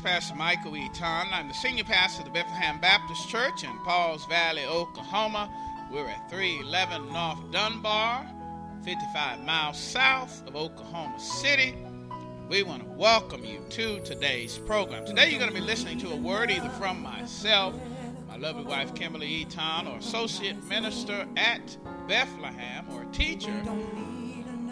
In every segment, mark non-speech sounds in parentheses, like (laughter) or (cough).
It's Pastor Michael Eaton. I'm the senior pastor of the Bethlehem Baptist Church in Pauls Valley, Oklahoma. We're at 311 North Dunbar, 55 miles south of Oklahoma City. We want to welcome you to today's program. Today, you're going to be listening to a word either from myself, my lovely wife Kimberly Eaton, or associate minister at Bethlehem, or teacher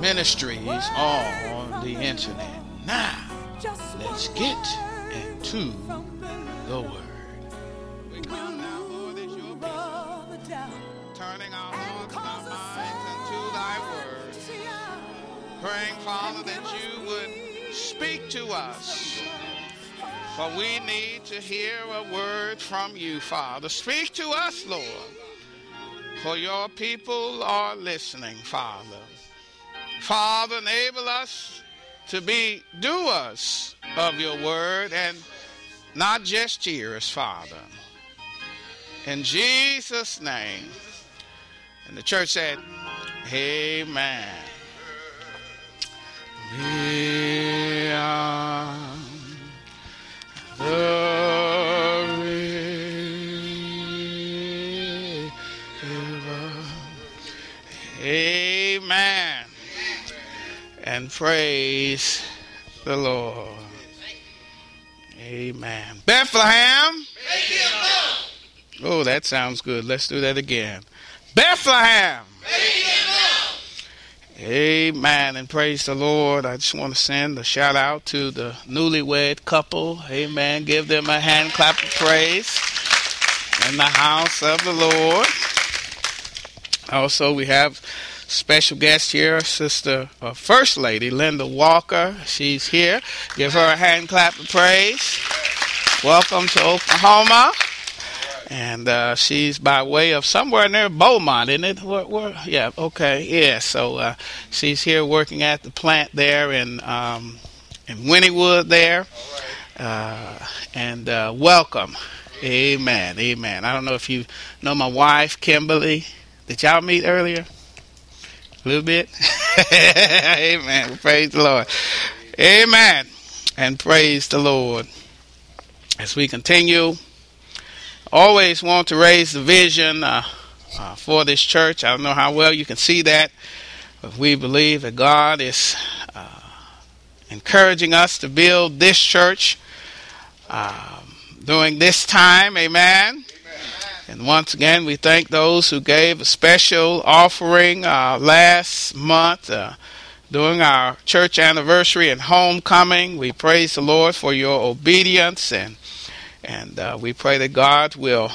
ministries on the internet. Now, let's get into the Word. We come now, Lord, as your people, turning our hearts and our minds into thy word, praying, Father, that you would speak to us. For we need to hear a word from you, Father. Speak to us, Lord. For your people are listening, Father. Father, enable us to be doers of your word and not just hearers, Father. In Jesus' name. And the church said, Amen. Are and praise the Lord. Amen. Bethlehem. Oh, that sounds good. Let's do that again. Bethlehem. Amen. And praise the Lord. I just want to send a shout out to the newlywed couple. Amen. Give them a hand clap of praise in the house of the Lord. Also, we have special guest here, Sister uh, First Lady Linda Walker. She's here. Give her a hand clap of praise. Welcome to Oklahoma. And uh, she's by way of somewhere near Beaumont, isn't it? Where, where? Yeah, okay, yeah. So uh, she's here working at the plant there in um, in Wynnewood there. Uh, and uh, welcome. Amen. Amen. I don't know if you know my wife, Kimberly. Did y'all meet earlier? A little bit? (laughs) Amen. Praise the Lord. Amen. And praise the Lord. As we continue, always want to raise the vision uh, uh, for this church. I don't know how well you can see that, but we believe that God is uh, encouraging us to build this church um, during this time. Amen. And once again, we thank those who gave a special offering uh, last month uh, during our church anniversary and homecoming. We praise the Lord for your obedience, and and uh, we pray that God will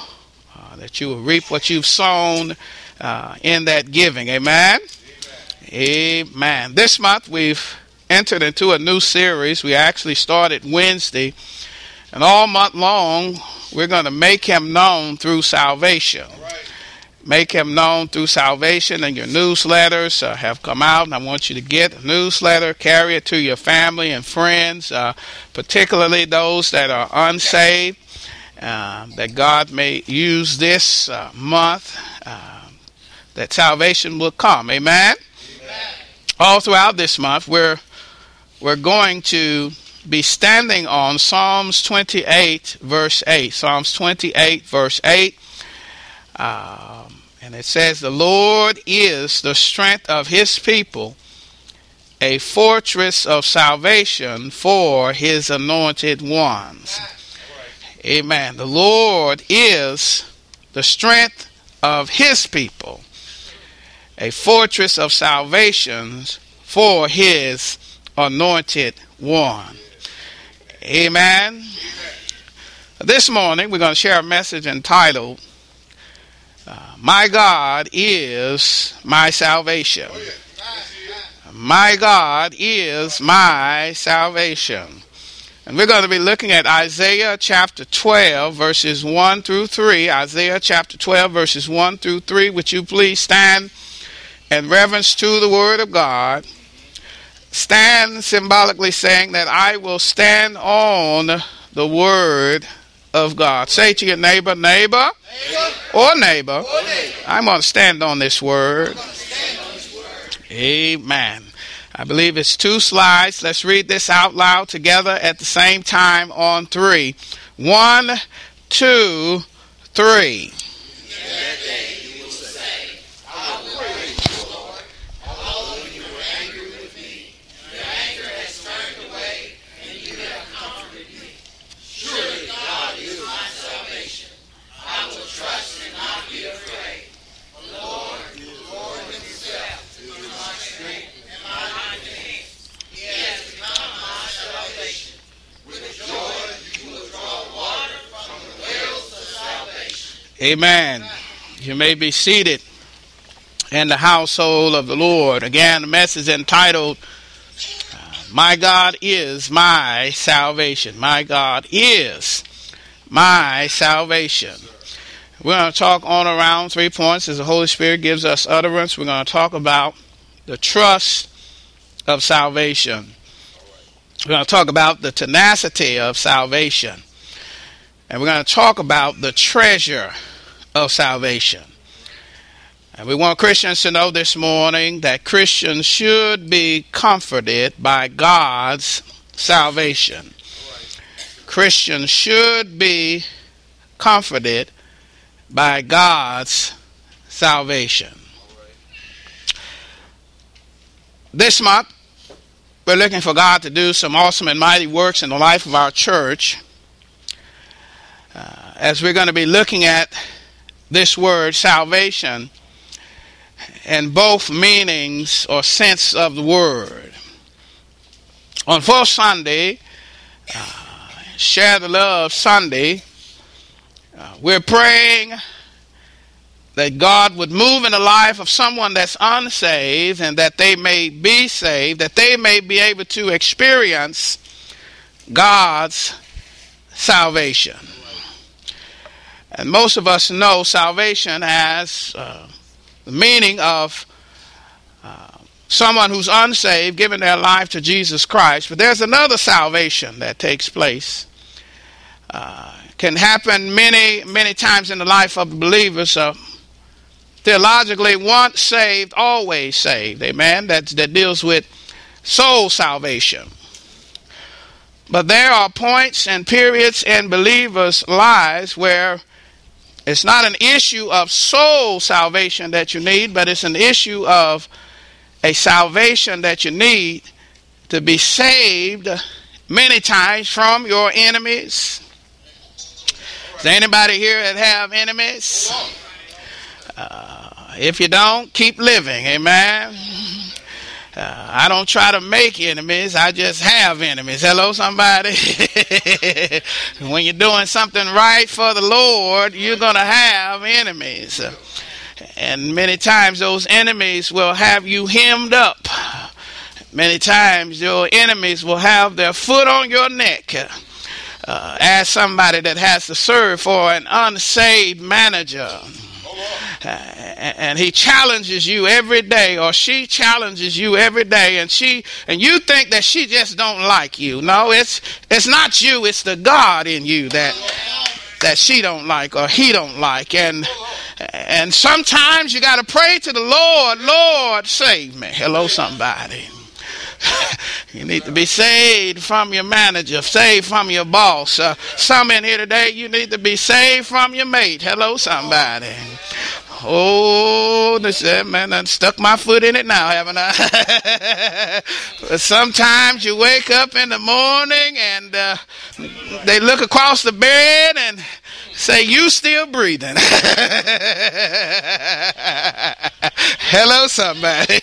uh, that you will reap what you've sown uh, in that giving. Amen? Amen. Amen. This month we've entered into a new series. We actually started Wednesday, and all month long we're going to make him known through salvation. Make him known through salvation, and your newsletters uh, have come out. And I want you to get a newsletter, carry it to your family and friends, uh, particularly those that are unsaved. Uh, that God may use this uh, month, uh, that salvation will come. Amen? Amen. All throughout this month, we're we're going to be standing on Psalms 28, verse 8. Psalms 28, verse 8. Um, and it says, The Lord is the strength of his people, a fortress of salvation for his anointed ones. Amen. The Lord is the strength of his people, a fortress of salvation for his anointed one. Amen. This morning we're going to share a message entitled, uh, My God is my salvation. My God is my salvation. And we're going to be looking at Isaiah chapter 12, verses 1 through 3. Isaiah chapter 12, verses 1 through 3. Would you please stand in reverence to the Word of God? Stand symbolically saying that I will stand on the Word of God. Say to your neighbor, neighbor, neighbor or neighbor, or neighbor. I'm going to stand on this Word. On this word. Amen. I believe it's two slides. Let's read this out loud together at the same time on three. One, two, three. Amen. You may be seated in the household of the Lord. Again, the message entitled, My God is my salvation. My God is my salvation. We're going to talk on around three points as the Holy Spirit gives us utterance. We're going to talk about the trust of salvation. We're going to talk about the tenacity of salvation. And we're going to talk about the treasure of salvation. And we want Christians to know this morning that Christians should be comforted by God's salvation. Christians should be comforted by God's salvation. This month, we're looking for God to do some awesome and mighty works in the life of our church. Uh, as we're going to be looking at this word salvation and both meanings or sense of the word. On Fourth Sunday, uh, Share the Love Sunday, uh, we're praying that God would move in the life of someone that's unsaved and that they may be saved, that they may be able to experience God's salvation. And most of us know salvation as uh, the meaning of uh, someone who's unsaved giving their life to Jesus Christ. But there's another salvation that takes place. Uh, can happen many, many times in the life of believers. Uh, theologically, once saved, always saved. Amen. That, that deals with soul salvation. But there are points and periods in believers' lives where it's not an issue of soul salvation that you need, but it's an issue of a salvation that you need to be saved many times from your enemies. Is there anybody here that have enemies? Uh, if you don't, keep living. Amen. Uh, I don't try to make enemies, I just have enemies. Hello, somebody. (laughs) when you're doing something right for the Lord, you're going to have enemies. And many times those enemies will have you hemmed up. Many times your enemies will have their foot on your neck. Uh, as somebody that has to serve for an unsaved manager and he challenges you every day or she challenges you every day and she and you think that she just don't like you no it's it's not you it's the god in you that that she don't like or he don't like and and sometimes you got to pray to the lord lord save me hello somebody (laughs) you need to be saved from your manager, saved from your boss. Uh, some in here today, you need to be saved from your mate. Hello, somebody. Oh, man, I stuck my foot in it now, haven't I? (laughs) sometimes you wake up in the morning and uh, they look across the bed and say, "You still breathing?" (laughs) Hello, somebody.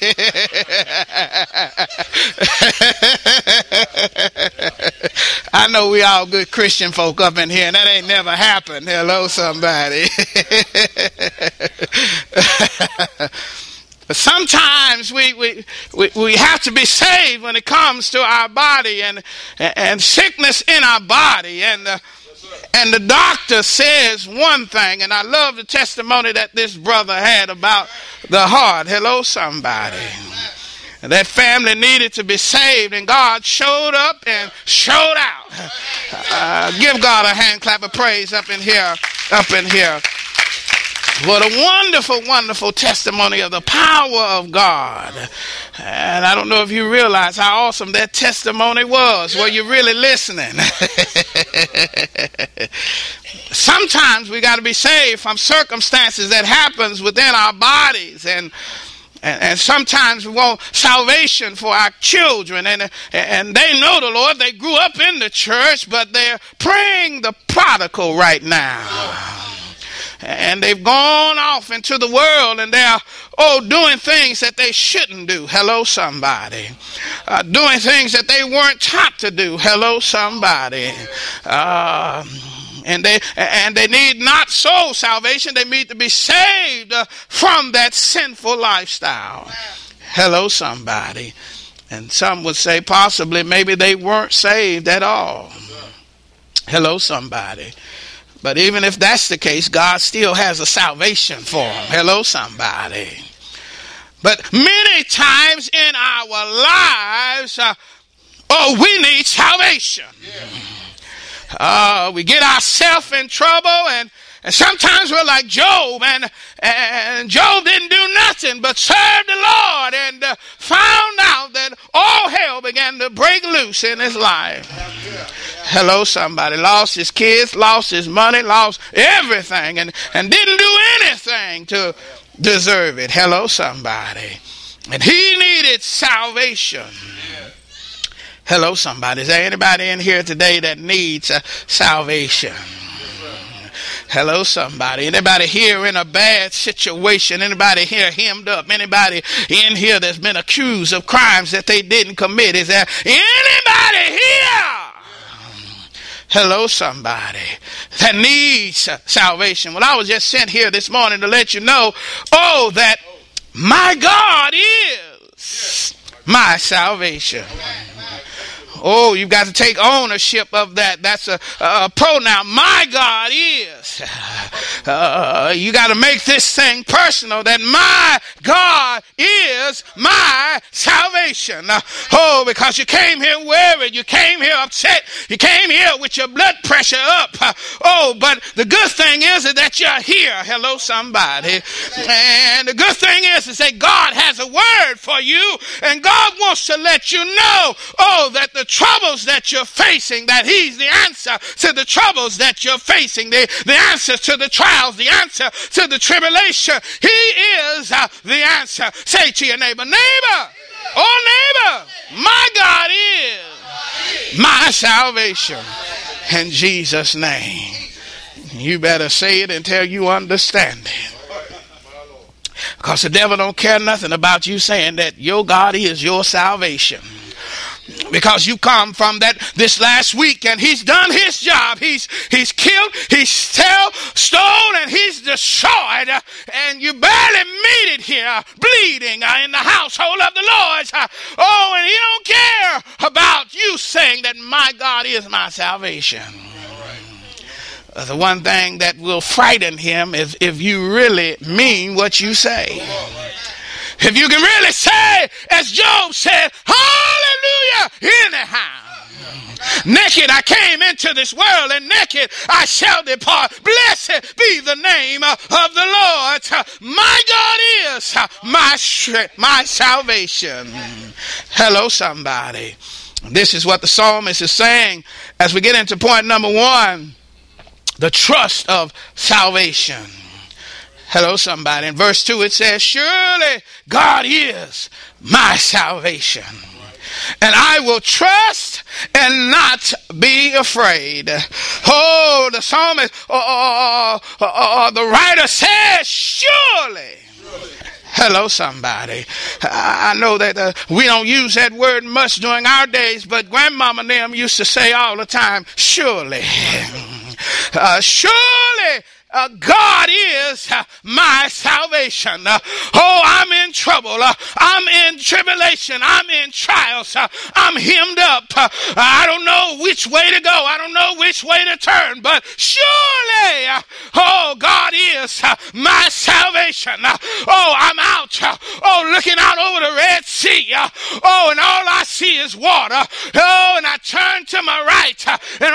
(laughs) I know we all good Christian folk up in here, and that ain't never happened. Hello, somebody. But (laughs) sometimes we, we, we, we have to be saved when it comes to our body and, and sickness in our body. And the, and the doctor says one thing, and I love the testimony that this brother had about the heart. Hello, somebody. And that family needed to be saved, and God showed up and showed out. Uh, give God a hand clap of praise up in here, up in here. What a wonderful, wonderful testimony of the power of God. And I don't know if you realize how awesome that testimony was. Were you really listening? (laughs) Sometimes we got to be saved from circumstances that happens within our bodies and and, and, sometimes we want salvation for our children. And, and they know the lord. They grew up in the church but they're praying the prodigal right now. And they've gone off into the world and they're oh doing things that they shouldn't do. Hello somebody. Uh, doing things that they weren't taught to do. Hello somebody. Uh, and they and they need not soul salvation they need to be saved uh, from that sinful lifestyle hello somebody and some would say possibly maybe they weren't saved at all hello somebody but even if that's the case, God still has a salvation for them. Hello, somebody. But many times in our lives, uh, oh, we need salvation. Uh, we get ourselves in trouble and and sometimes we're like Job, and, and Job didn't do nothing but serve the Lord and uh, found out that all hell began to break loose in his life. Hello, somebody. Lost his kids, lost his money, lost everything, and, and didn't do anything to deserve it. Hello, somebody. And he needed salvation. Hello, somebody. Is there anybody in here today that needs uh, salvation? Hello, somebody. Anybody here in a bad situation? Anybody here hemmed up? Anybody in here that's been accused of crimes that they didn't commit? Is there anybody here? Hello, somebody that needs salvation. Well, I was just sent here this morning to let you know, oh, that my God is my salvation. Oh, you've got to take ownership of that. That's a, a pronoun. My God is. (sighs) Uh, you got to make this thing personal that my God is my salvation. Uh, oh, because you came here worried. You came here upset. You came here with your blood pressure up. Uh, oh, but the good thing is, that you're here. Hello, somebody. And the good thing is, is that God has a word for you and God wants to let you know, oh, that the troubles that you're facing, that He's the answer to the troubles that you're facing, the, the answer to the trials, the answer to the tribulation. He is uh, the answer. Say to your neighbor, neighbor, oh neighbor, my God is my salvation. In Jesus' name. You better say it until you understand it. Because the devil don't care nothing about you saying that your God is your salvation because you come from that this last week and he's done his job. He's he's killed he's still stole and he's destroyed. And you barely made it here bleeding uh, in the household of the lord. Oh and he don't care about you saying that my god is my salvation. The one thing that will frighten him is if you really mean what you say. If you can really say, as Job said, Hallelujah, anyhow. Naked I came into this world, and naked I shall depart. Blessed be the name of the Lord. My God is my strength, my salvation. Hello, somebody. This is what the psalmist is saying as we get into point number one the trust of salvation. Hello, somebody. In verse 2, it says, Surely God is my salvation. And I will trust and not be afraid. Oh, the psalmist, oh, oh, oh, the writer says, Surely. Hello, somebody. I know that uh, we don't use that word much during our days, but grandmama and them used to say all the time, surely. (laughs) Uh, surely uh, God is uh, my salvation. Uh, oh, I'm in trouble. Uh, I'm in tribulation. I'm in trials. Uh, I'm hemmed up. Uh, I don't know which way to go. I don't know which way to turn, but surely, oh, God is my salvation. oh, I'm out. oh, looking out over the Red Sea. oh, and all I see is water. Oh, and I turn to my right, and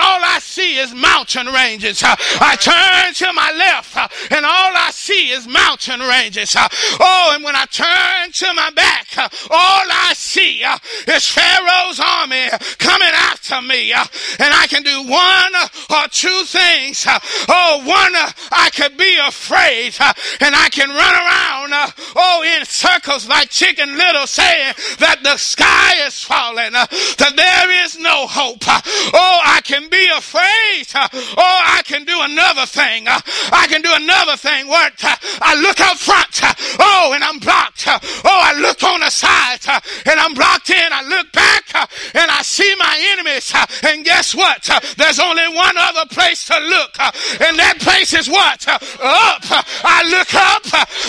is mountain ranges. Uh, I turn to my left, uh, and all I see is mountain ranges. Uh, oh, and when I turn to my back, uh, all I see uh, is Pharaoh's army uh, coming after me. And I can do one or two things. Oh, one, I could be afraid, and I can run around, oh, in circles like Chicken Little saying that the sky is falling, that there is no hope. Oh, I can be afraid. Oh, I can do another thing. I can do another thing. What? I look out front. Oh, and I'm blocked. Oh, I look on the side and I'm blocked in. I look back and I see my enemies. And guess what? There's only one other place to look. And that place is what? Up. I look up.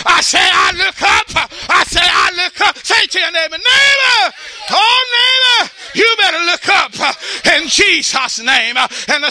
I say, I look up. I say, I look up. Say to your neighbor, neighbor, oh, neighbor, you better look up in Jesus' name. And the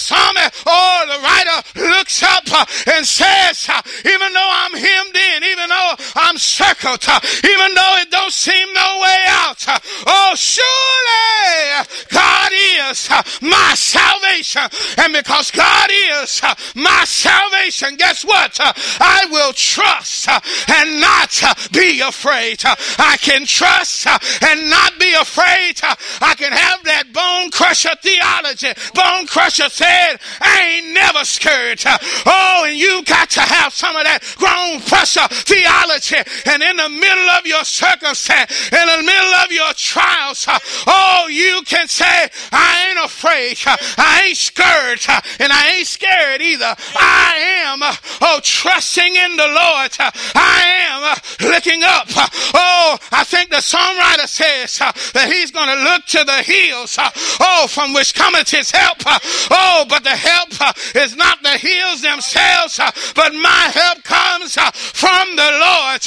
oh, the writer looks up uh, and says, uh, even though I'm hemmed in, even though I'm circled, uh, even though it don't seem no way out, oh, surely God is my salvation. And because God is my salvation, guess what? I will trust and not be afraid. I can trust and not be afraid. I can have that bone crusher theology. Bone crusher said, I ain't never scared. Oh, and you got to have some of that bone crusher theology. And in the middle of your circumstance, in the middle of your trials, uh, oh, you can say, I ain't afraid. I ain't scared. And I ain't scared either. I am, uh, oh, trusting in the Lord. Uh, I am looking up. Oh, I think the songwriter says that he's going to look to the hills. Oh, from which cometh his help. Oh, but the help uh, is not the hills themselves, uh, but my help comes uh, from the Lord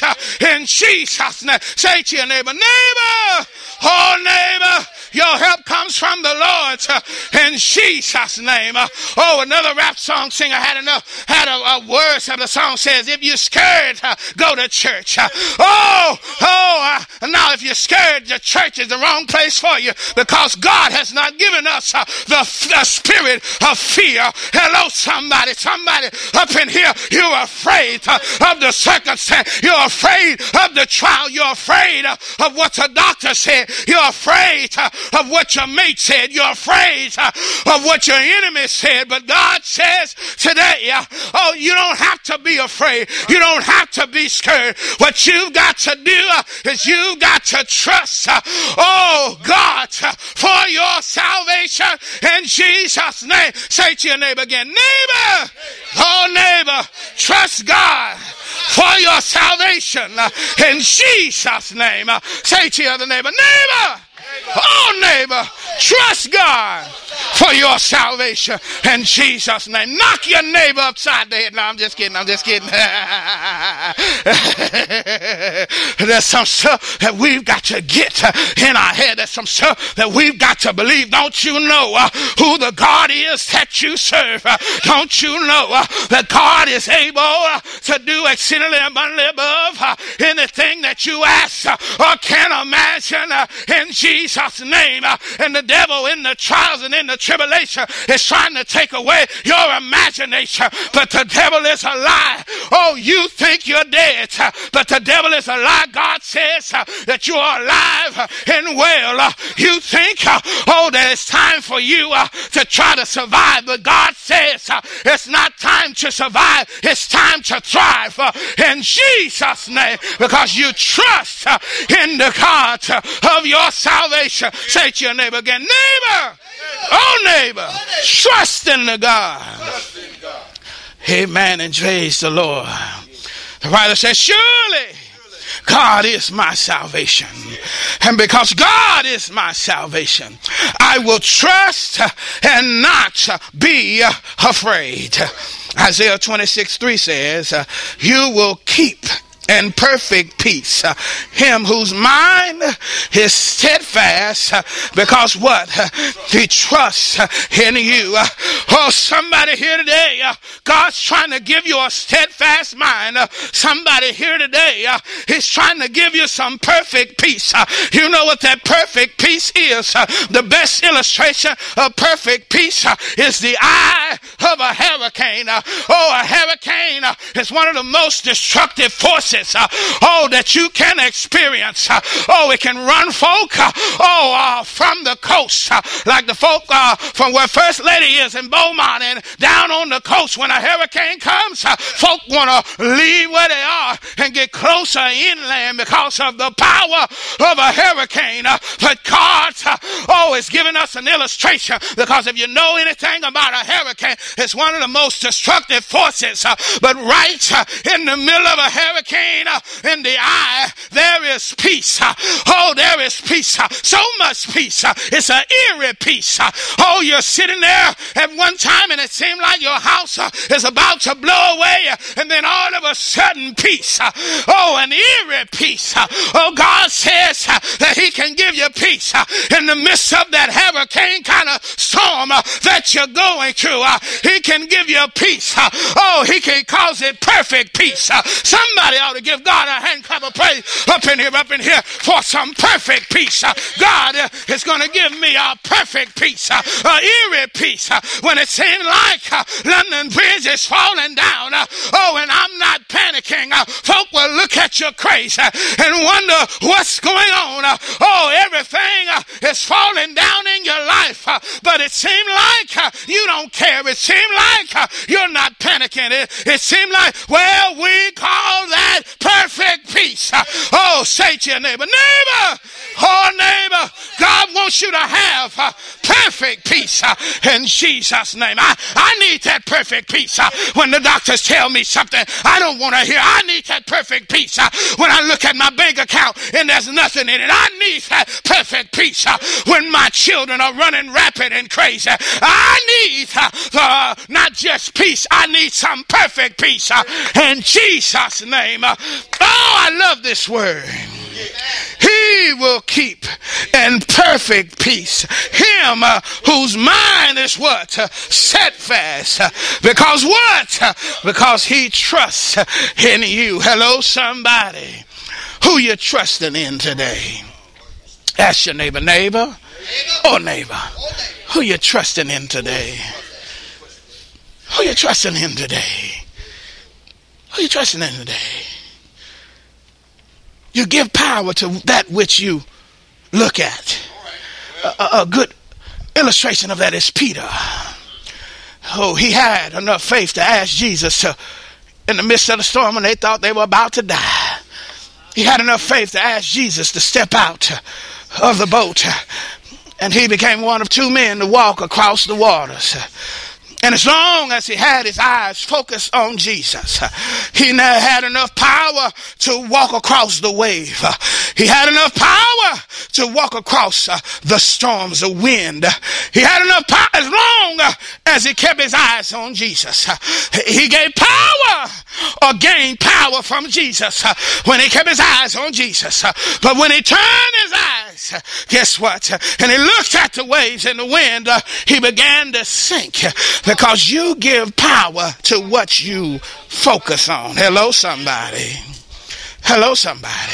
in Jesus' name. Say to your neighbor, neighbor, oh neighbor, your help comes from the Lord in Jesus' name. Oh, another rap song singer had enough, had a, a words of the song says, if you're scared, go to church. Oh, oh, uh, now if you're scared, the church is the wrong place for you because God has not given us uh, the, the spirit of fear. Hello, somebody, somebody up in here, you're afraid uh, of the circumstance. You're afraid of the trial. You're afraid uh, of what the doctor said. You're afraid uh, of what your mate said. You're afraid of what your enemy said. But God says today, oh, you don't have to be afraid. You don't have to be scared. What you've got to do is you've got to trust, oh God, for your salvation in Jesus' name. Say to your neighbor again, neighbor, oh neighbor, trust God for your salvation in Jesus' name. Say to your other neighbor, neighbor, Oh, neighbor, trust God for your salvation in Jesus' name. Knock your neighbor upside the head. No, I'm just kidding. I'm just kidding. (laughs) There's some stuff that we've got to get in our head. There's some stuff that we've got to believe. Don't you know uh, who the God is that you serve? Uh, don't you know uh, that God is able to do exceedingly abundantly above anything that you ask or can imagine in Jesus' name? and the devil in the trials and in the tribulation is trying to take away your imagination. But the devil is a lie. Oh, you think you're dead, but the devil is a lie. God says uh, that you are alive and well. Uh, you think, uh, oh, that it's time for you to try to survive, but God says it's not time to survive, it's time to thrive in Jesus' name because you trust in the God of your salvation. Say to your neighbor again, neighbor, Oh, neighbor, trust in the God. Amen and praise the Lord. The writer says, Surely God is my salvation. And because God is my salvation, I will trust and not be afraid. Isaiah 26 3 says, You will keep and perfect peace. Uh, him whose mind is steadfast uh, because what? Uh, he trusts uh, in you. Uh, oh, somebody here today, uh, God's trying to give you a steadfast mind. Somebody here today, He's trying to give you some perfect peace. You know what that perfect peace is? The best illustration of perfect peace is the eye of a hurricane. Oh, a hurricane is one of the most destructive forces uh, oh, that you can experience. Uh, oh, it can run folk, uh, oh, uh, from the coast, uh, like the folk uh, from where First Lady is in Beaumont and down on the coast. When a hurricane comes, folk want to leave where they are and get closer inland because of the power of a hurricane. but God, oh, is giving us an illustration because if you know anything about a hurricane, it's one of the most destructive forces. but right in the middle of a hurricane, uh, in the eye, there is peace. Uh, oh, there is peace. Uh, so much peace. Uh, it's an eerie peace. Uh, oh, you're sitting there at one time and it seemed like your house uh, is about to blow away, and then all of a sudden, peace. Oh, an eerie peace. Oh, God says that He can give you peace in the midst of that hurricane kind of storm that you're going through. He can give you peace. Oh, He can cause it perfect peace. Somebody ought to to give God a hand clap of praise up in here, up in here for some perfect peace. Uh, God uh, is going to give me a perfect peace, uh, a eerie peace uh, when it seems like uh, London Bridge is falling down. Uh, oh, and I'm not panicking. Folk will look at you crazy and wonder what's going on. Oh, everything is falling down in your life, but it seems like you don't care. It seems like you're not panicking. It, it seems like, well, we call that perfect peace. Oh, say to your neighbor, neighbor, oh, neighbor, God wants you to have uh, perfect peace uh, in Jesus' name. I, I need that perfect peace uh, when the doctors tell me something I don't want to hear. I need that perfect peace when I look at my bank account and there's nothing in it. I need that perfect peace when my children are running rapid and crazy. I need uh, not just peace, I need some perfect peace in Jesus' name. Oh, I love this word. He will keep in perfect peace him uh, whose mind is what? Uh, set fast. Uh, because what? Because he trusts in you. Hello, somebody. Who you trusting in today? Ask your neighbor, neighbor, or neighbor. Who you trusting in today? Who you trusting in today? Who you trusting in today? You give power to that which you look at. A, a, good illustration of that is Peter. Oh, he had enough faith to ask Jesus to, in the midst of the storm when they thought they were about to die. He had enough faith to ask Jesus to step out of the boat. And he became one of two men to walk across the waters. And as long as he had his eyes focused on Jesus, he never had enough power to walk across the wave. He had enough power to walk across uh, the storms of wind. He had enough power as long as he kept his eyes on Jesus. He gave power or gain power from Jesus uh, when he kept his eyes on Jesus. Uh, but when he turned his eyes, uh, guess what? And he looked at the waves and the wind, he began to sink because you give power to what you focus on. Hello, somebody. Hello, somebody.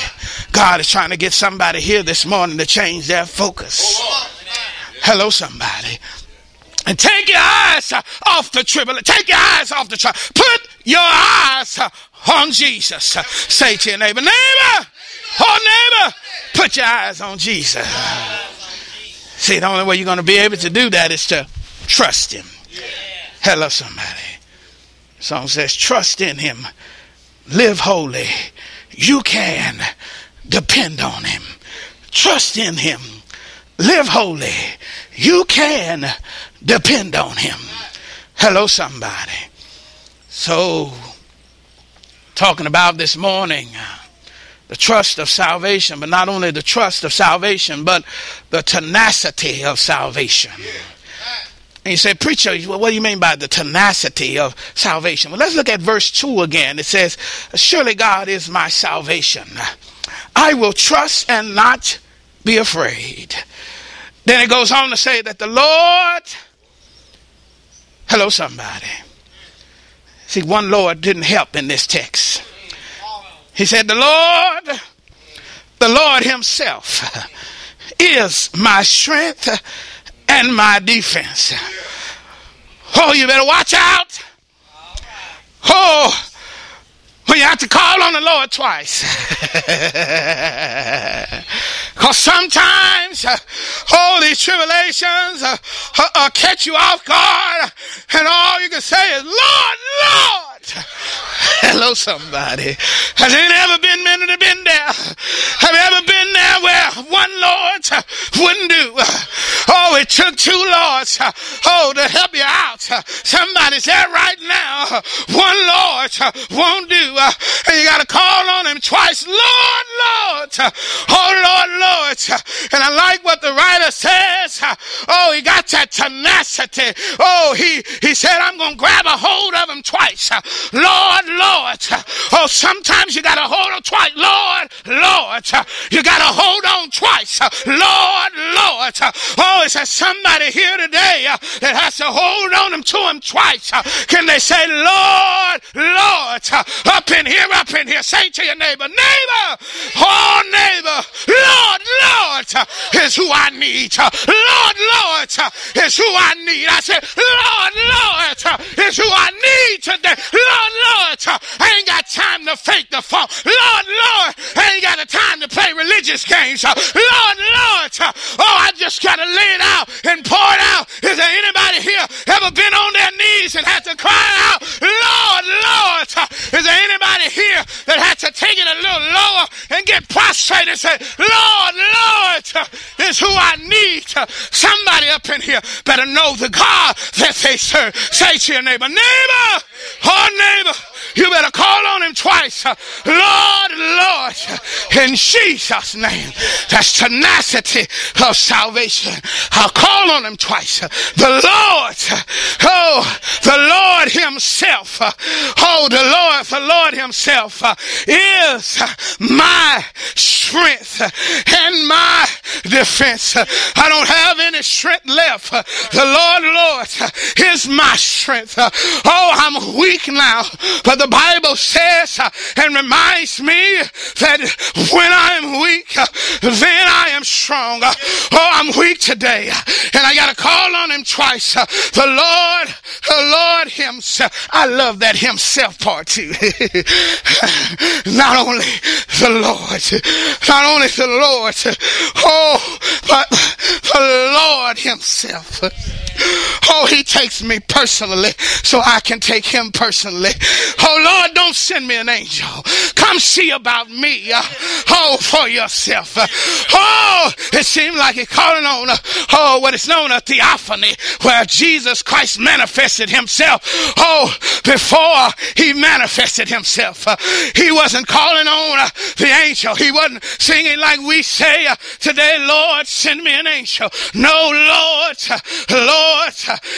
God is trying to get somebody here this morning to change their focus. Hello, somebody. And take your eyes off the tribulation. Take your eyes off the trial. Put your eyes on Jesus. Say to your neighbor, neighbor, oh neighbor, put your eyes on Jesus. See, the only way you're going to be able to do that is to trust Him. Hello, somebody. Song says, trust in Him, live holy. You can depend on Him, trust in Him, live holy. You can depend on Him. Hello, somebody. So, talking about this morning, uh, the trust of salvation, but not only the trust of salvation, but the tenacity of salvation. And you say, Preacher, what do you mean by the tenacity of salvation? Well, let's look at verse 2 again. It says, Surely God is my salvation. I will trust and not be afraid. Then it goes on to say that the Lord, hello, somebody. See, one Lord didn't help in this text. He said, The Lord, the Lord Himself is my strength and my defense. Oh, you better watch out. Oh, when you have to call on the Lord twice. (laughs) Because sometimes, uh, all these tribulations uh, uh, uh, catch you off guard, and all you can say is, Lord, Lord. (laughs) Hello, somebody. Has it ever been men that been there? Have you ever been there where one Lord wouldn't do? Oh, it took two Lords, oh, to help you out. Somebody's there right now, one Lord won't do. And you got to call on him twice. Lord, Lord. Oh, Lord, Lord. And I like what the writer says. Oh, he got that tenacity. Oh, he, he said, I'm going to grab a hold of him twice. Lord, Lord. Oh, sometimes you got to hold on twice. Lord, Lord. You got to hold on twice. Lord, Lord. Oh, is there somebody here today uh, that has to hold on him to him twice? Uh, can they say, Lord, Lord, up in here, up in here? Say to your neighbor, neighbor, oh, neighbor, Lord, Lord uh, is who I need. Uh, Lord, Lord uh, is who I need. I said, Lord, Lord is who I need today. Lord, Lord, I ain't got time to fake the fall. Lord, Lord, I ain't got the time to play religious games. Lord, Lord, oh, I just got to lay it out and pour it out. Is there anybody here ever been on their knees and had to cry out, Lord, Lord? Is there anybody here that had to take it a little lower and get prostrate and say, Lord, Lord, Uh, is who I need? Uh, somebody up in here better know the God that they serve. Say to your neighbor, neighbor, oh neighbor, you better call on him twice. Lord, Lord, in Jesus' name. That's tenacity of salvation. I'll call on him twice. The Lord, oh, the Lord himself, oh, the Lord, the Lord himself is my strength and my defense. I don't have any strength left. The Lord, Lord, is my strength. Oh, I'm weak now, but the Bible says uh, and reminds me that when I am weak, uh, then I am strong. Uh, oh, I'm weak today, and I got to call on Him twice. The Lord, the Lord Himself. I love that Himself part too. (laughs) not only the Lord, not only the Lord, oh, but the Lord Himself. Oh, he takes me personally so I can take him personally. Oh, Lord, don't send me an angel. Come see about me. Uh, oh, for yourself. Oh, it seems like he's calling on, uh, oh, what is known a theophany where Jesus Christ manifested himself. Oh, before he manifested himself, he wasn't calling on the angel. He wasn't singing like we say today, Lord, send me an angel. No, Lord, Lord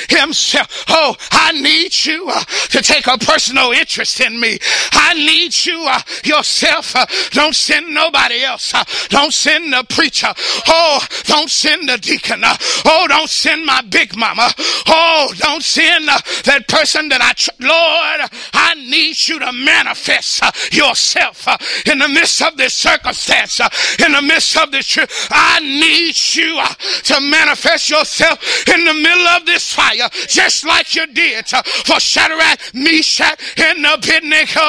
himself. Oh, I need you uh, to take a personal interest in me. I need you uh, yourself. Uh, don't send nobody else. Uh, don't send the preacher. Oh, don't send the deacon. Uh, oh, don't send my big mama. Oh, don't send uh, that person that I, tr- Lord, I need you to manifest uh, yourself uh, in the midst of this circumstance, uh, in the midst of this. I need you to manifest yourself in the middle of this fire, just like you did for Shadrach, Meshach, and Abednego.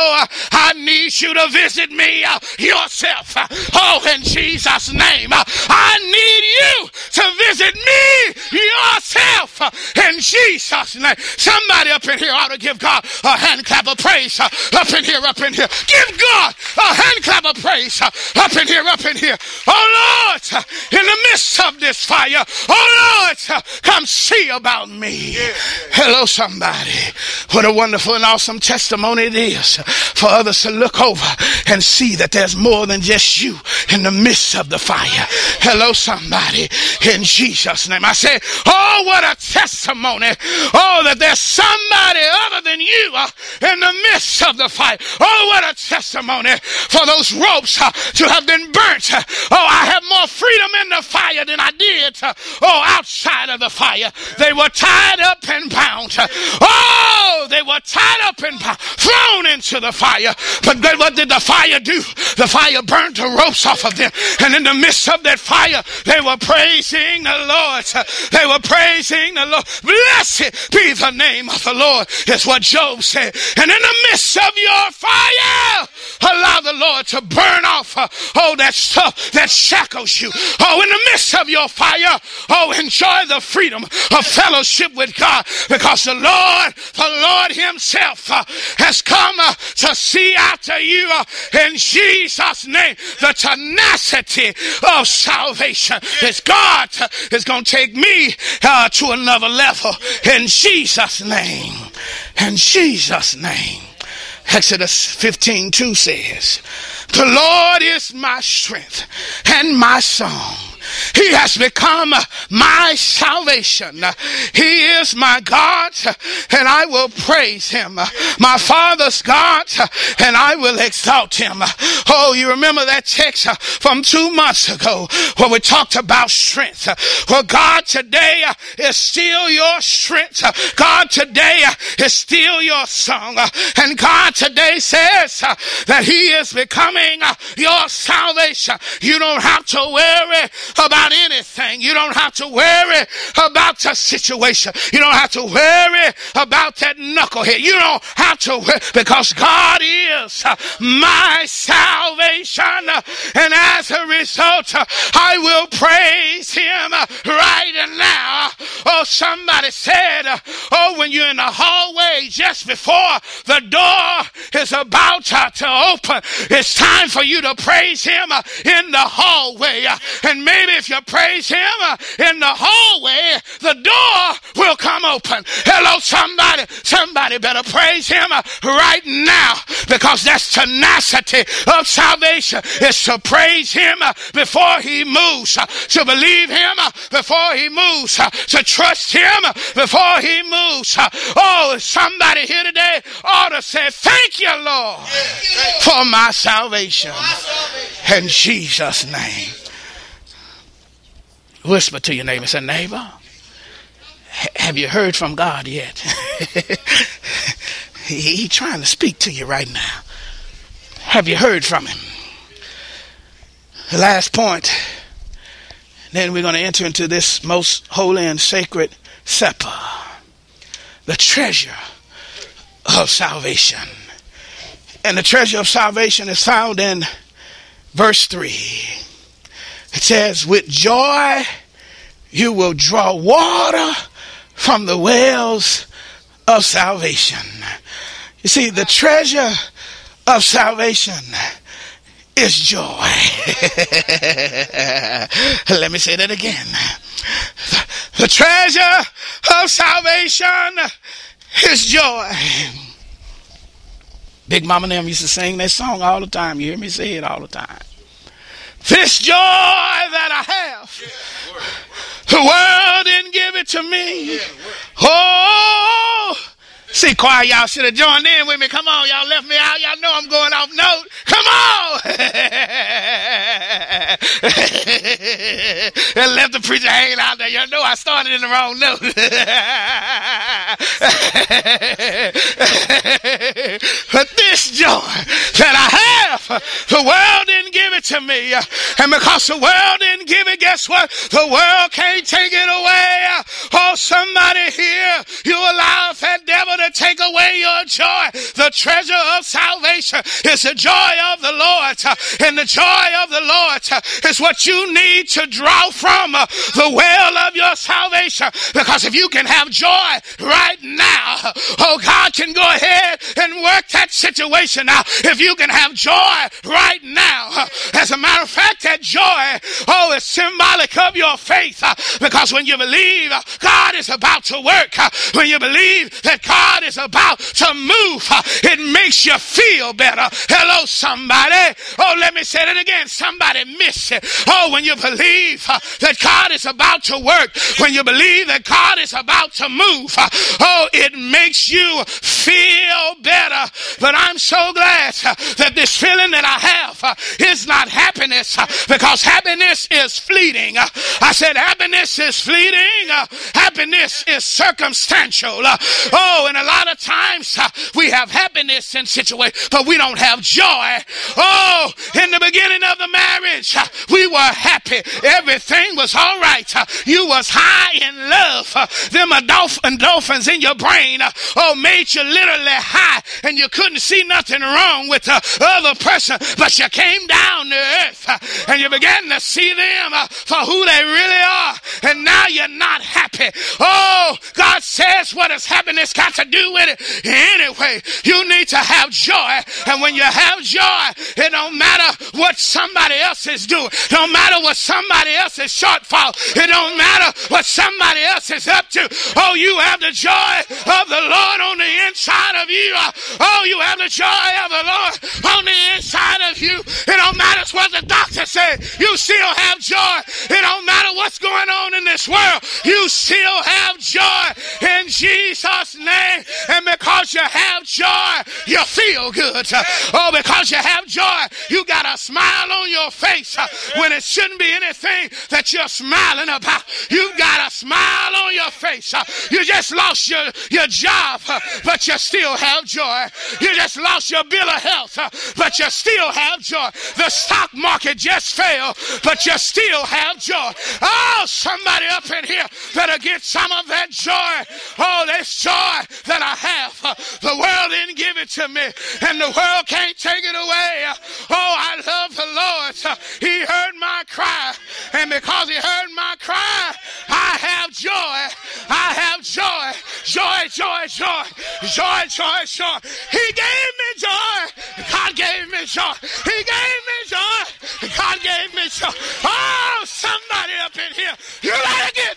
I need you to visit me yourself. Oh, in Jesus' name, I need you to visit me yourself in Jesus' name. Somebody up in here ought to give God a hand clap of praise uh, up in here, up in here. Give God a hand clap of praise uh, up in here, up in here. Oh Lord, uh, in the midst of this fire, oh Lord, come see about me. Hello, somebody. What a wonderful and awesome testimony it is for others to look over and see that there's more than just you in the midst of the fire. Hello, somebody. In Jesus' name. I say, oh, what a testimony. Oh, that there's somebody other than you uh, in the midst of the fire. Oh, what a testimony for those ropes uh, to have been burnt. Oh, I have more freedom in the fire than I did. Uh, oh, outside of the fire. They were tied up and bound. Oh, they were tied up and bound, thrown into the fire. But then what did the fire do? The fire burned the ropes off of them. And in the midst of that fire, they were praising the Lord. They were praising the Lord. Blessed be the name of the Lord, is what Job said. And in the midst of your fire, allow the Lord to burn off uh, all that stuff that shackles you. Oh, in the midst of your fire, oh, enjoy the freedom of fellowship with God because the Lord, the Lord Himself uh, has come uh, to see after you uh, in Jesus' name. The tenacity of salvation is God uh, is going to take me uh, to another level in Jesus' name. In Jesus' name. Exodus 15 2 says, The Lord is my strength and my song. He has become my salvation. He is my God, and I will praise him. My Father's God, and I will exalt him. Oh, you remember that text from two months ago where we talked about strength. Well, God today is still your strength. God today is still your song. And God today says that He is becoming your salvation. You don't have to worry about anything. You don't have to worry about the situation. You don't have to worry about that knucklehead. You don't have to worry because God is my salvation. And as a result, I will praise Him right now. Oh, somebody said, oh, when you're in the hallway just before the door is about to open, it's time for you to praise Him in the hallway. And maybe if you praise him uh, in the hallway, the door will come open. Hello, somebody. Somebody better praise him uh, right now because that's tenacity of salvation is to praise him uh, before he moves, to believe him before he moves, to trust him before he moves. Oh, somebody here today ought to say, Thank you, Lord, for my salvation. In Jesus' name. Whisper to your neighbor. Say, neighbor, have you heard from God yet? (laughs) he, he trying to speak to you right now. Have you heard from him? The last point. Then we're going to enter into this most holy and sacred supper. The treasure of salvation. And the treasure of salvation is found in verse 3. It says, with joy you will draw water from the wells of salvation. You see, the treasure of salvation is joy. (laughs) Let me say that again. The treasure of salvation is joy. Big Mama and them used to sing that song all the time. You hear me say it all the time. This joy that I have, the world didn't give it to me. Oh, see, choir, y'all should have joined in with me. Come on, y'all left me out. Y'all know I'm going off note. Come on. (laughs) and left the preacher hanging out there. Y'all know I started in the wrong note. (laughs) but this joy that I have, the world didn't give it to me. And because the world didn't give it, guess what? The world can't take it away. Oh, somebody here, you allow that devil to take away your joy. The treasure of salvation is the joy of the Lord. And the joy of the Lord is what you need to draw from the well of your salvation. Because if you can have joy right now, oh, God can go ahead and work that situation out. If you can have joy right now, as a matter of fact, that joy, oh, is symbolic of your faith. Because when you believe God is about to work, when you believe that God is about to move, it makes you feel better. Hello, somebody. Oh, let me say it again. Somebody miss it. Oh, when you believe that God is about to work, when you believe that God is about to move, oh, it makes you feel better. But I'm so glad that this feeling that I have uh, is not happiness uh, because happiness is fleeting. Uh, I said happiness is fleeting. Happiness is circumstantial. Oh, and a lot of times we have happiness in situations, but we don't have joy. Oh, in the beginning of the marriage, we were happy. Everything was all right. You was high in love. Them dolphins in your brain, oh, made you literally high and you couldn't see nothing wrong with the other person, but you came down to earth and you began to see them for who they really are. And now you're not happy. Oh, God says what has happiness got to do with it anyway. You need to have joy. And when you have joy, it don't matter what somebody else is doing. Don't matter what somebody else is shortfall. It don't matter what somebody else is up to. Oh, you have the joy of the Lord on the inside of you. Oh, you have the joy of the Lord on the inside of you. It don't matter what the doctor said. You still have joy. It don't matter what's going on in this world. You still have joy in Jesus' name. And because you have joy, you feel good. Oh, because you have joy, you got a smile on your face uh, when it shouldn't be anything that you're smiling about. You got a smile on your face. Uh, you just lost your, your job, uh, but you still have joy. You just lost your bill of health, but you still have joy. The stock market just fell, but you still have joy. Oh, somebody up in here better get some of that joy. Oh, this joy that I have. The world didn't give it to me, and the world can't take it away. Oh, I love the Lord. He heard my cry, and because He heard my cry, I have joy. I have joy. Joy, joy, joy. Joy, joy, joy. He gave joy. God gave me joy. He gave me joy. God gave me joy. Oh, somebody up in here, you gotta get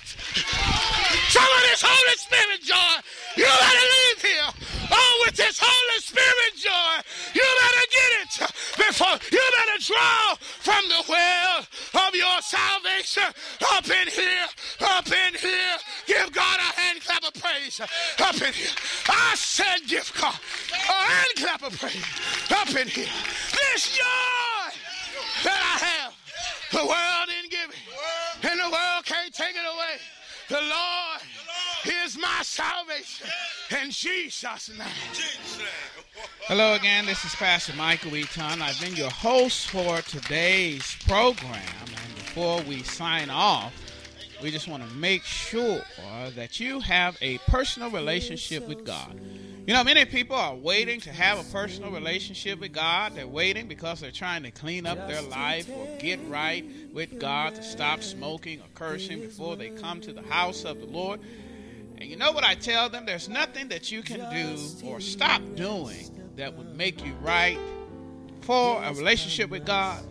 some of this Holy Spirit joy. You gotta leave here. Oh, with this Holy Spirit joy. You better get it before you better draw from the well of your salvation up in here, up in here. Give God a hand clap of praise up in here. I said give God a hand clap of praise up in here. This joy that I have, the world didn't give it, and the world can't take it away. The Lord is my salvation. In Jesus' name. Hello again. This is Pastor Michael Eaton. I've been your host for today's program. And before we sign off, we just want to make sure that you have a personal relationship with God. You know, many people are waiting to have a personal relationship with God. They're waiting because they're trying to clean up their life or get right with God to stop smoking or cursing before they come to the house of the Lord. And you know what I tell them? There's nothing that you can do or stop doing that would make you right for a relationship with God.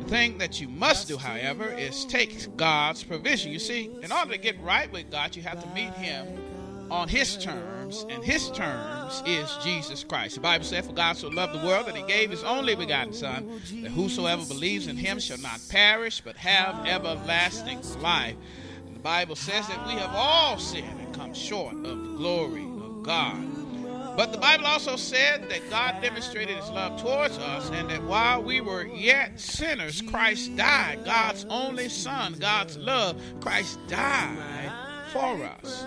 The thing that you must do, however, is take God's provision. You see, in order to get right with God, you have to meet Him on His terms, and His terms is Jesus Christ. The Bible says, For God so loved the world that He gave His only begotten Son, that whosoever believes in Him shall not perish, but have everlasting life. Bible says that we have all sinned and come short of the glory of God. But the Bible also said that God demonstrated his love towards us, and that while we were yet sinners, Christ died. God's only Son, God's love, Christ died for us.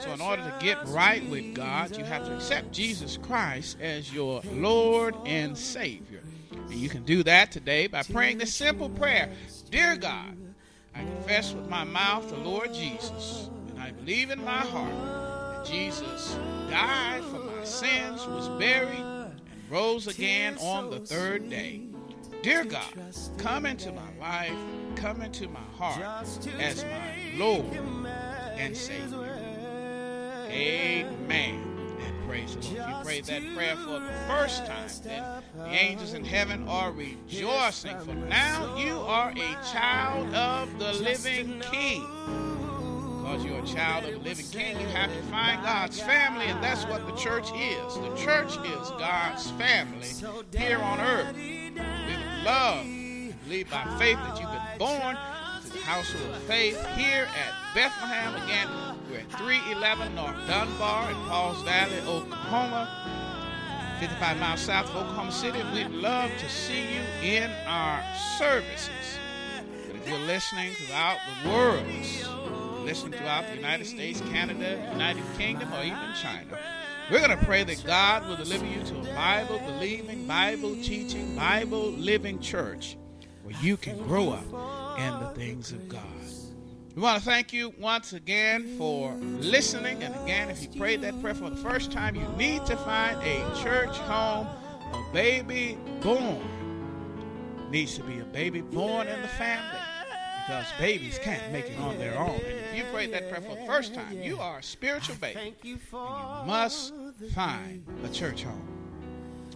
So, in order to get right with God, you have to accept Jesus Christ as your Lord and Savior. And you can do that today by praying this simple prayer Dear God, I confess with my mouth the Lord Jesus, and I believe in my heart that Jesus died for my sins, was buried, and rose again on the third day. Dear God, come into my life, come into my heart as my Lord and Savior. Amen. Praise the Lord. If you prayed that prayer for the first time, then the angels in heaven are rejoicing, for now you are a child of the living King because you're a child of the living king, you have to find God's family, and that's what the church is. The church is God's family here on earth. We love believe by faith that you've been born to the household of faith here at Bethlehem. Again, at 311 North Dunbar in Pauls Valley, Oklahoma. 55 miles south of Oklahoma City. We'd love to see you in our services. But if you're listening throughout the world, listen throughout the United States, Canada, United Kingdom, or even China. We're going to pray that God will deliver you to a Bible believing, Bible teaching, Bible living church where you can grow up in the things of God. We want to thank you once again for listening. And again, if you prayed that prayer for the first time, you need to find a church home. A baby born needs to be a baby born in the family because babies can't make it on their own. And if you prayed that prayer for the first time, you are a spiritual baby. And you must find a church home.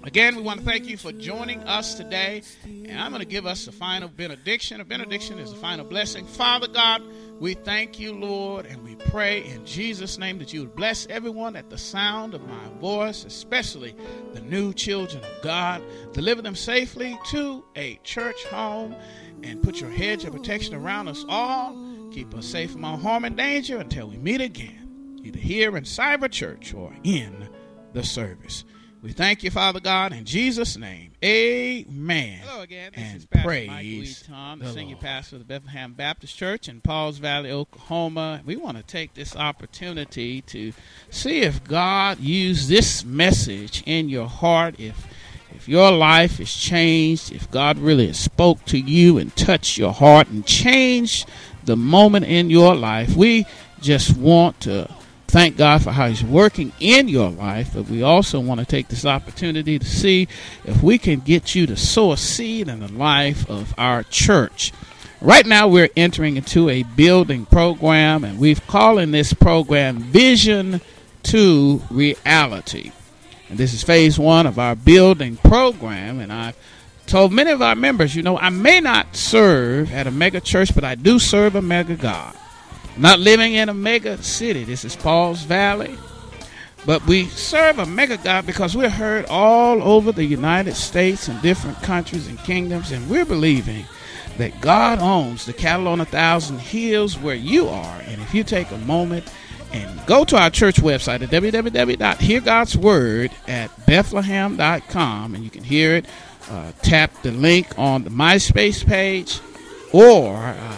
Again, we want to thank you for joining us today. And I'm going to give us the final benediction. A benediction is the final blessing. Father God, we thank you, Lord, and we pray in Jesus' name that you would bless everyone at the sound of my voice, especially the new children of God. Deliver them safely to a church home and put your hedge of protection around us all. Keep us safe from all harm and danger until we meet again, either here in Cyber Church or in the service. We thank you, Father God, in Jesus' name. Amen. Hello again. This and is Pastor praise Mike Lee Tom, the, the senior Lord. pastor of the Bethlehem Baptist Church in Pauls Valley, Oklahoma. We want to take this opportunity to see if God used this message in your heart, if if your life is changed, if God really spoke to you and touched your heart and changed the moment in your life. We just want to thank God for how He's working in your life, but we also want to take this opportunity to see if we can get you to sow a seed in the life of our church. Right now, we're entering into a building program, and we've calling this program Vision to Reality. And this is phase one of our building program, and I've told many of our members, you know, I may not serve at a mega church, but I do serve a mega God. Not living in a mega city. This is Pauls Valley. But we serve a mega God because we're heard all over the United States and different countries and kingdoms, and we're believing that God owns the cattle on a thousand hills where you are. And if you take a moment and go to our church website at www.heargodsword at bethlehem.com, and you can hear it. Uh, tap the link on the MySpace page, or uh,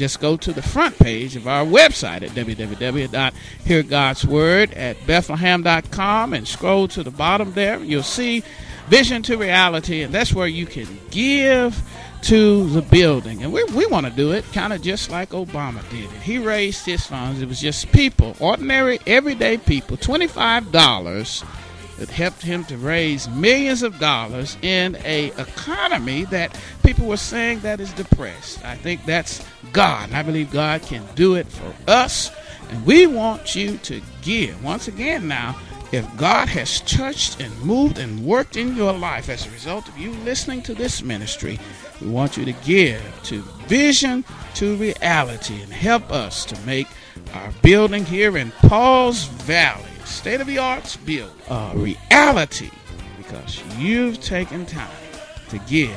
just go to the front page of our website at www.heargodsword at bethlehem.com and scroll to the bottom there. You'll see Vision to Reality, and that's where you can give to the building. And we, we want to do it kind of just like Obama did it. He raised his funds. It was just people, ordinary, everyday people, $25 that helped him to raise millions of dollars in a economy that people were saying that is depressed. I think that's God. I believe God can do it for us. And we want you to give. Once again now, if God has touched and moved and worked in your life as a result of you listening to this ministry, we want you to give to Vision to Reality and help us to make our building here in Pauls Valley, state of the arts build, a reality because you've taken time to give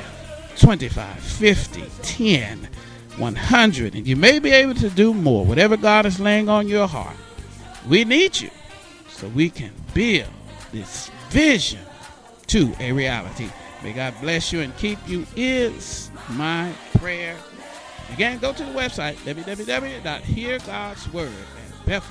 25, 50, 10, 100, and you may be able to do more, whatever God is laying on your heart. We need you so we can build this vision to a reality. May God bless you and keep you is my prayer. Again, go to the website www.heargodsword at